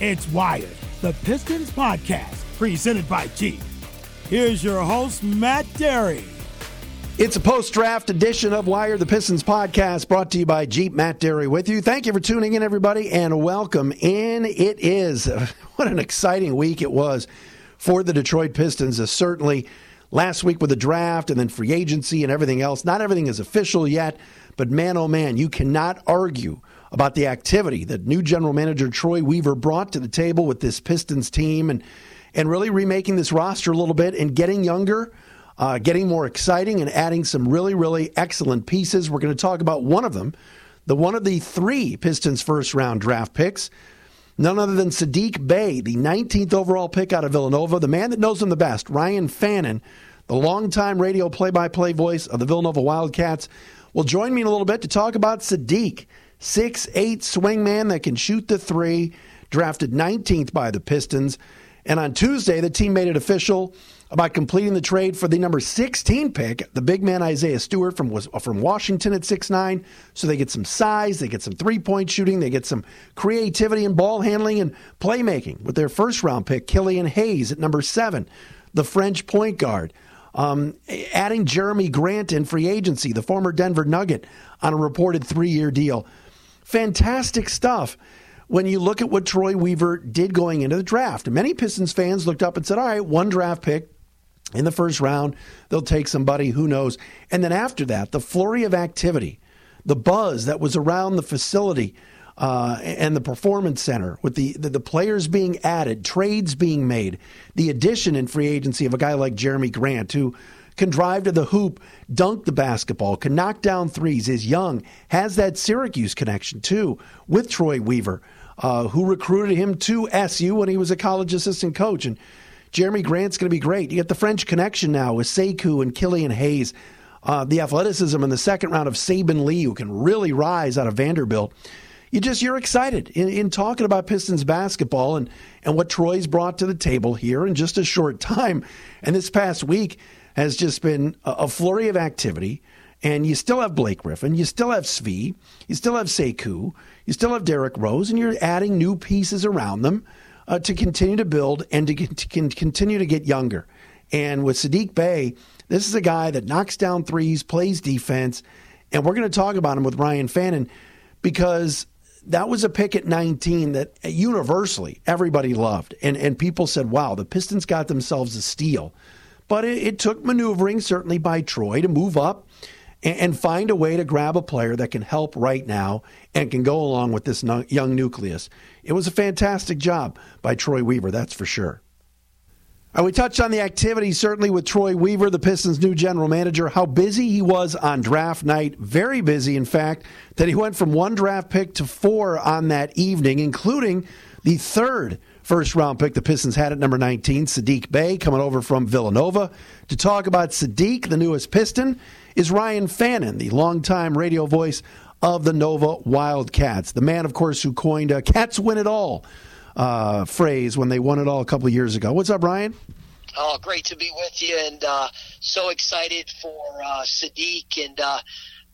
It's Wired, the Pistons podcast, presented by Jeep. Here's your host, Matt Dery. It's a post draft edition of Wire the Pistons podcast brought to you by Jeep. Matt Dery with you. Thank you for tuning in, everybody, and welcome in. It is what an exciting week it was for the Detroit Pistons. Uh, certainly last week with the draft and then free agency and everything else. Not everything is official yet, but man, oh man, you cannot argue about the activity that new general manager Troy Weaver brought to the table with this Pistons team and and really remaking this roster a little bit and getting younger, uh, getting more exciting, and adding some really really excellent pieces. We're going to talk about one of them, the one of the three Pistons first round draft picks. None other than Saddiq Bey, the 19th overall pick out of Villanova, the man that knows him the best, Ryan Fannon, the longtime radio play by play voice of the Villanova Wildcats, will join me in a little bit to talk about Saddiq six eight swingman that can shoot the three, drafted 19th by the Pistons. And on Tuesday, the team made it official about completing the trade for the number 16 pick, the big man Isaiah Stewart from from Washington at six nine. So they get some size, they get some three point shooting, they get some creativity and ball handling and playmaking with their first round pick, Killian Hayes at number seven, the French point guard. Um, adding Jerami Grant in free agency, the former Denver Nugget, on a reported three year deal. Fantastic stuff when you look at what Troy Weaver did going into the draft. Many Pistons fans looked up and said, all right, one draft pick in the first round, they'll take somebody, who knows. And then after that, the flurry of activity, the buzz that was around the facility uh, and the performance center with the, the, the players being added, trades being made, the addition in free agency of a guy like Jerami Grant, who can drive to the hoop, dunk the basketball, can knock down threes, is young, has that Syracuse connection too with Troy Weaver, uh, who recruited him to SU when he was a college assistant coach. And Jerami Grant's going to be great. You get the French connection now with Sekou and Killian Hayes. Uh, the athleticism in the second round of Saben Lee, who can really rise out of Vanderbilt. You just you're excited in, in talking about Pistons basketball and and what Troy's brought to the table here in just a short time. And this past week, has just been a, flurry of activity. And you still have Blake Griffin, you still have Svi, you still have Sekou, you still have Derrick Rose, and you're adding new pieces around them uh, to continue to build and to, to continue to get younger. And with Saddiq Bey, this is a guy that knocks down threes, plays defense, and we're going to talk about him with Ryan Fannon because that was a pick at 19 that universally everybody loved. And, and people said, wow, the Pistons got themselves a steal but it, it took maneuvering, certainly by Troy, to move up and, and, find a way to grab a player that can help right now and can go along with this no, young nucleus. It was a fantastic job by Troy Weaver, that's for sure. And we touched on the activity, certainly with Troy Weaver, the Pistons' new general manager, how busy he was on draft night. Very busy, in fact, that he went from one draft pick to four on that evening, including the third first round pick the Pistons had at number 19, Saddiq Bey, coming over from Villanova. To talk about Saddiq, the newest Piston, is Ryan Fannon, the longtime radio voice of the Nova Wildcats. The man, of course, who coined a Cats win it all uh, phrase when they won it all a couple of years ago. What's up, Ryan? Oh, great to be with you, and uh, so excited for uh, Saddiq and uh,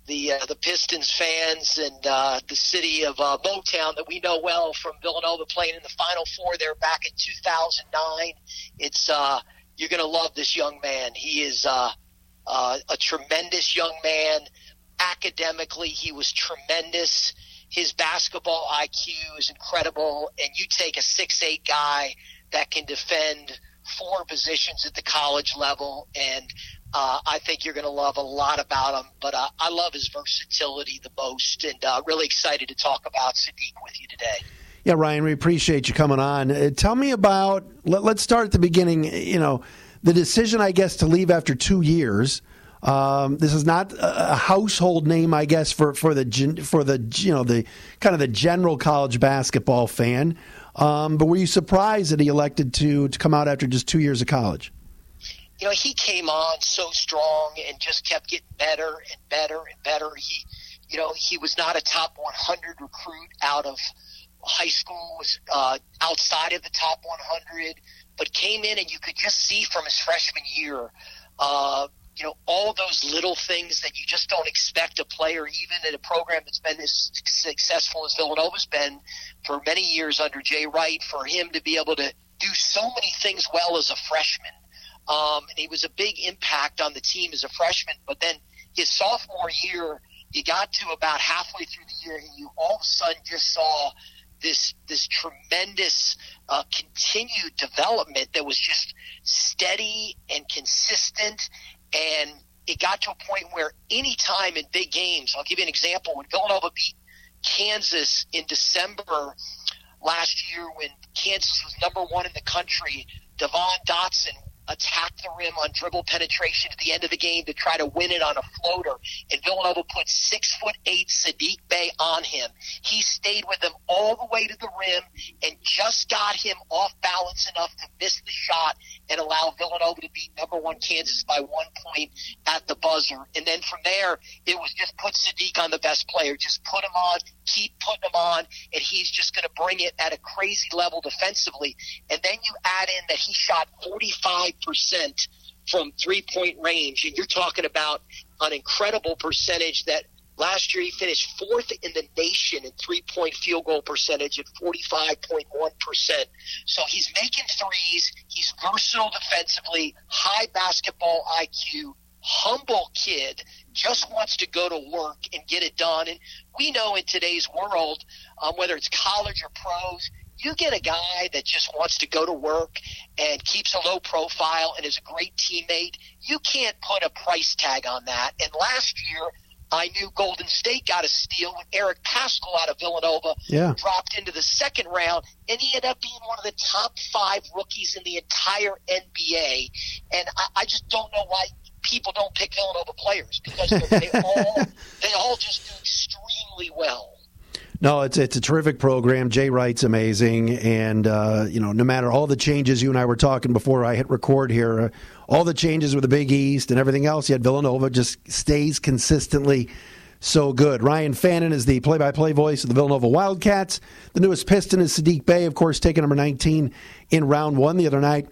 the uh, the Pistons fans and uh, the city of uh, Motown that we know well from Villanova playing in the Final Four there back in 2009. It's uh, you're going to love this young man. He is uh, uh, a tremendous young man. Academically, he was tremendous. His basketball IQ is incredible, and you take a six eight guy that can defend four positions at the college level and uh, I think you're going to love a lot about him, but uh, I love his versatility the most, and uh, really excited to talk about Saddiq with you today. Yeah, Ryan, we appreciate you coming on. Uh, tell me about. Let, us start at the beginning. You know, the decision, I guess, to leave after two years. Um, this is not a household name, I guess, for, for the for the you know the kind of the general college basketball fan. Um, but were you surprised that he elected to to come out after just two years of college? You know, he came on so strong and just kept getting better and better and better. He, you know, he was not a top 100 recruit out of high school, was uh, outside of the top 100, but came in and you could just see from his freshman year uh, you know, all those little things that you just don't expect a player, even in a program that's been as successful as Villanova's been for many years under Jay Wright, for him to be able to do so many things well as a freshman. Um, and he was a big impact on the team as a freshman. But then his sophomore year, you got to about halfway through the year, and you all of a sudden just saw this this tremendous uh, continued development that was just steady and consistent and it got to a point where any time in big games, I'll give you an example. When Villanova beat Kansas in December last year, when Kansas was number one in the country, Devon Dotson attack the rim on dribble penetration at the end of the game to try to win it on a floater. And Villanova put six foot eight Saddiq Bey on him. He stayed with him all the way to the rim and just got him off balance enough to miss the shot and allow Villanova to beat number one Kansas by one point at the buzzer. And then from there, it was just put Saddiq on the best player. Just put him on, keep putting him on, and he's just going to bring it at a crazy level defensively. And then you add in that he shot 45% from three point range. And you're talking about an incredible percentage that Last year, he finished fourth in the nation in three point field goal percentage at 45.1%. So he's making threes. He's versatile defensively, high basketball IQ, humble kid, just wants to go to work and get it done. And we know in today's world, um, whether it's college or pros, you get a guy that just wants to go to work and keeps a low profile and is a great teammate. You can't put a price tag on that. And last year, I knew Golden State got a steal when Eric Paschall out of Villanova yeah. dropped into the second round, and he ended up being one of the top five rookies in the entire NBA. And I, I just don't know why people don't pick Villanova players because they all they all just do extremely well. No, it's it's a terrific program. Jay Wright's amazing, and uh, you know, no matter all the changes you and I were talking before I hit record here, uh, all the changes with the Big East and everything else, yet Villanova just stays consistently so good. Ryan Fannon is the play-by-play voice of the Villanova Wildcats. The newest Piston is Saddiq Bey, of course, taking number 19 in round one the other night.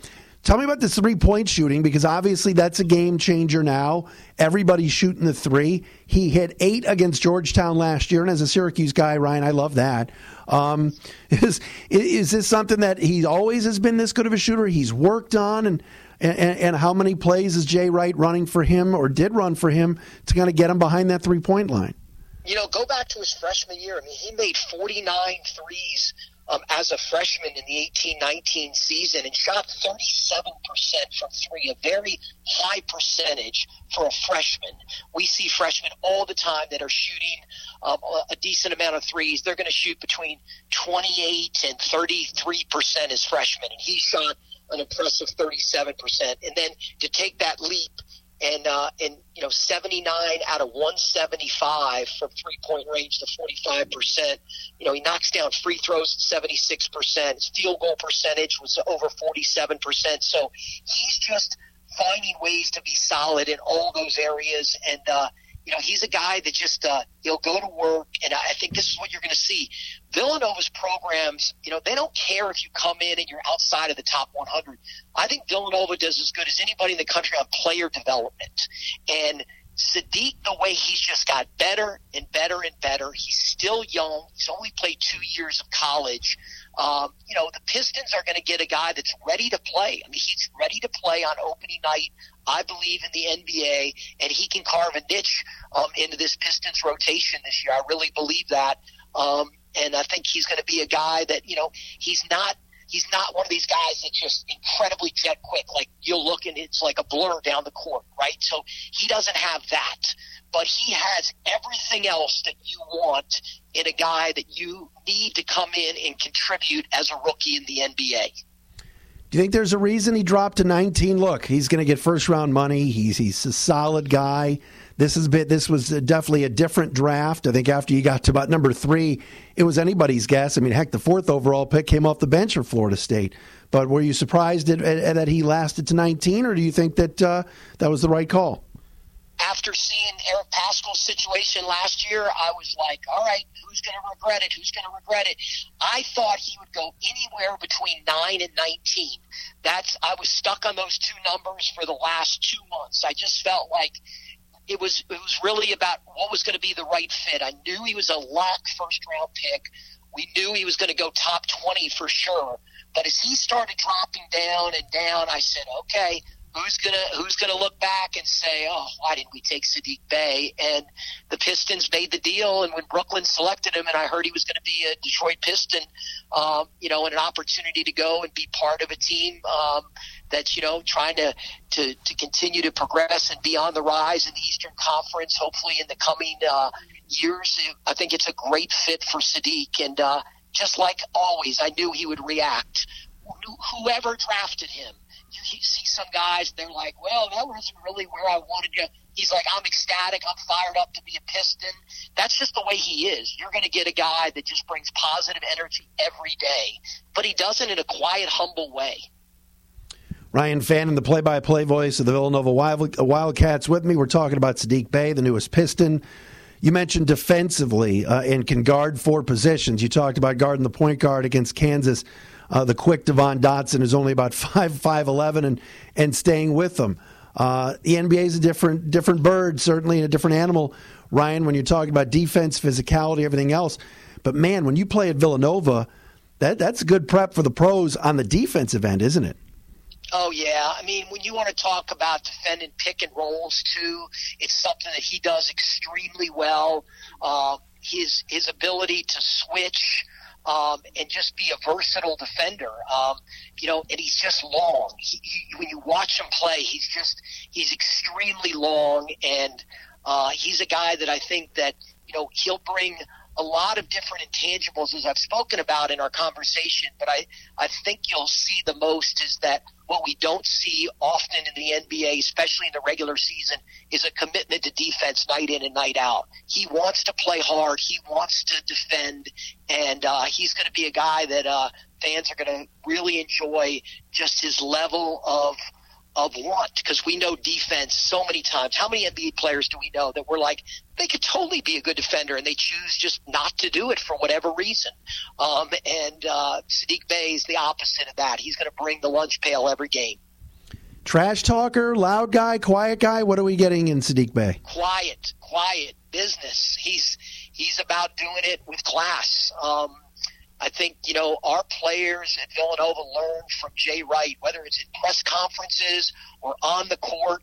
Tell me about the three point shooting because obviously that's a game changer now. Everybody's shooting the three. He hit eight against Georgetown last year, and as a Syracuse guy, Ryan, I love that. Um, is is this something that he always has been this good of a shooter? He's worked on, and and, and how many plays is Jay Wright running for him or did run for him to kind of get him behind that three point line? You know, go back to his freshman year. I mean, he made 49 threes um, as a freshman in the 18-19 season and shot 37% from three, a very high percentage for a freshman. We see freshmen all the time that are shooting um, a decent amount of threes. They're going to shoot between 28 and 33% as freshmen, and he shot an impressive 37%. And then to take that leap – and uh, and you know 79 out of 175 from three point range to 45 percent. You know he knocks down free throws at 76 percent. His field goal percentage was over 47 percent. So he's just finding ways to be solid in all those areas and. Uh, you know, he's a guy that just uh, he'll go to work, and I think this is what you're going to see. Villanova's programs, you know, they don't care if you come in and you're outside of the top 100. I think Villanova does as good as anybody in the country on player development, and Saddiq, the way he's just got better and better and better. He's still young. He's only played two years of college. Um, you know, the Pistons are going to get a guy that's ready to play. I mean, he's ready to play on opening night. I believe in the NBA, and he can carve a niche um, into this Pistons rotation this year. I really believe that. Um, and I think he's going to be a guy that, you know, he's not he's not one of these guys that's just incredibly jet quick. Like you'll look and it's like a blur down the court, right? So he doesn't have that, but he has everything else that you want in a guy that you need to come in and contribute as a rookie in the NBA. Do you think there's a reason he dropped to 19? Look, he's going to get first round money. He's he's a solid guy. This is bit. This was definitely a different draft. I think after you got to about number three, it was anybody's guess. I mean, heck, the fourth overall pick came off the bench for Florida State. But were you surprised at, at, that he lasted to 19, or do you think that uh, that was the right call? After seeing Eric Paschall's situation last year, I was like, all right, who's going to regret it? Who's going to regret it? I thought he would go anywhere between 9 and 19. That's I was stuck on those two numbers for the last two months. I just felt like it was it was really about what was going to be the right fit. I knew he was a lock first round pick. We knew he was going to go top 20 for sure. But as he started dropping down and down, I said, okay, who's gonna who's gonna look back and say, "Oh, why didn't we take Saddiq Bey?" And the Pistons made the deal, and when Brooklyn selected him, and I heard he was going to be a Detroit Piston, um, you know, and an opportunity to go and be part of a team um, that's you know trying to, to to continue to progress and be on the rise in the Eastern Conference. Hopefully, in the coming uh, years, I think it's a great fit for Saddiq, and uh, just like always, I knew he would react. Whoever drafted him you see some guys, they're like, well, that wasn't really where I wanted you. He's like, I'm ecstatic. I'm fired up to be a Piston. That's just the way he is. You're going to get a guy that just brings positive energy every day, but he does it in a quiet, humble way. Ryan Fannon, the play-by-play voice of the Villanova Wildcats, with me. We're talking about Saddiq Bey, the newest Piston. You mentioned defensively uh, and can guard four positions. You talked about guarding the point guard against Kansas uh, the quick Devon Dotson is only about five five eleven and and staying with them. Uh, the NBA is a different different bird, certainly a different animal. Ryan, when you're talking about defense, physicality, everything else, but man, when you play at Villanova, that that's a good prep for the pros on the defensive end, isn't it? Oh yeah, I mean when you want to talk about defending pick and rolls too, it's something that he does extremely well. Uh, his his ability to switch um, and just be a versatile defender. Um, you know, and he's just long. He, he, when you watch him play, he's just he's extremely long, and uh, he's a guy that I think that you know he'll bring a lot of different intangibles as I've spoken about in our conversation, but I, I think you'll see the most is that what we don't see often in the NBA, especially in the regular season, is a commitment to defense night in and night out. He wants to play hard. He wants to defend, and uh, he's going to be a guy that uh, fans are going to really enjoy just his level of – of want because we know defense so many times. How many NBA players do we know that we're like they could totally be a good defender and they choose just not to do it for whatever reason? Um, and uh, Saddiq Bey is the opposite of that. He's going to bring the lunch pail every game. Trash talker, loud guy, quiet guy. What are we getting in Saddiq Bey? Quiet, quiet business. He's he's about doing it with class. Um, I think, you know, our players at Villanova learn from Jay Wright, whether it's in press conferences or on the court.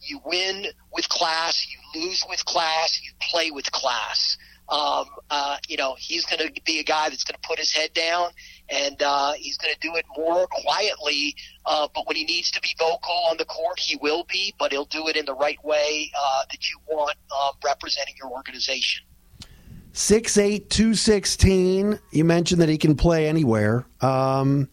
You win with class, you lose with class, you play with class. Um, uh, you know, he's going to be a guy that's going to put his head down and uh, he's going to do it more quietly. Uh, but when he needs to be vocal on the court, he will be, but he'll do it in the right way uh, that you want uh, representing your organization. Six eight two sixteen. You mentioned that he can play anywhere. Um,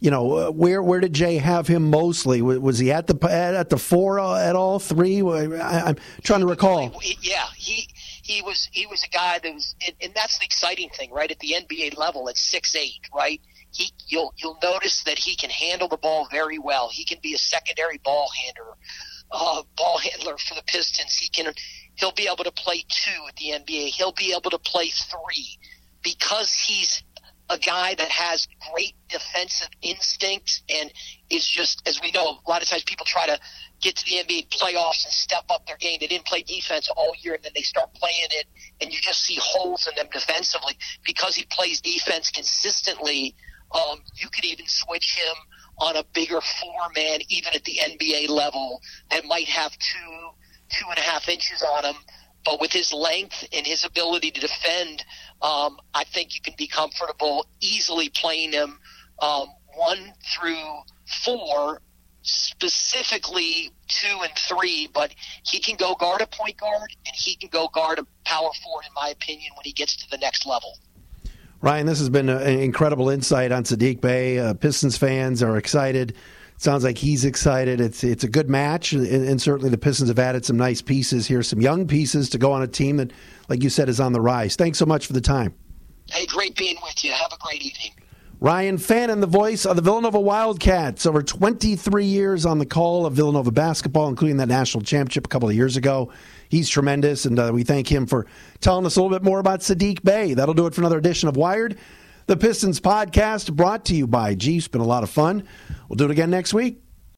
you know, uh, where where did Jay have him mostly? Was he at the at the four uh, at all three? I, am trying to recall. Yeah, he he was he was a guy that was, and, that's the exciting thing, right? At the NBA level, at six eight, right? He you'll you'll notice that he can handle the ball very well. He can be a secondary ball handler, uh, ball handler for the Pistons. He can He'll be able to play two at the NBA. He'll be able to play three because he's a guy that has great defensive instincts and is just, as we know, a lot of times people try to get to the NBA playoffs and step up their game. They didn't play defense all year and then they start playing it and you just see holes in them defensively because he plays defense consistently. Um, you could even switch him on a bigger four man, even at the NBA level, that might have two two and a half inches on him. But with his length and his ability to defend, um, I think you can be comfortable easily playing him um, one through four, specifically two and three. But he can go guard a point guard and he can go guard a power forward, in my opinion, when he gets to the next level. Ryan, this has been an incredible insight on Saddiq Bey. Uh, Pistons fans are excited Sounds like he's excited. It's it's a good match, and, and, certainly the Pistons have added some nice pieces here, some young pieces to go on a team that, like you said, is on the rise. Thanks so much for the time. Hey, great being with you. Have a great evening. Ryan Fannon, the voice of the Villanova Wildcats, over 23 years on the call of Villanova basketball, including that national championship a couple of years ago. He's tremendous, and uh, we thank him for telling us a little bit more about Saddiq Bey. That'll do it for another edition of Wired, the Pistons podcast, brought to you by Jeep. It's been a lot of fun. We'll do it again next week.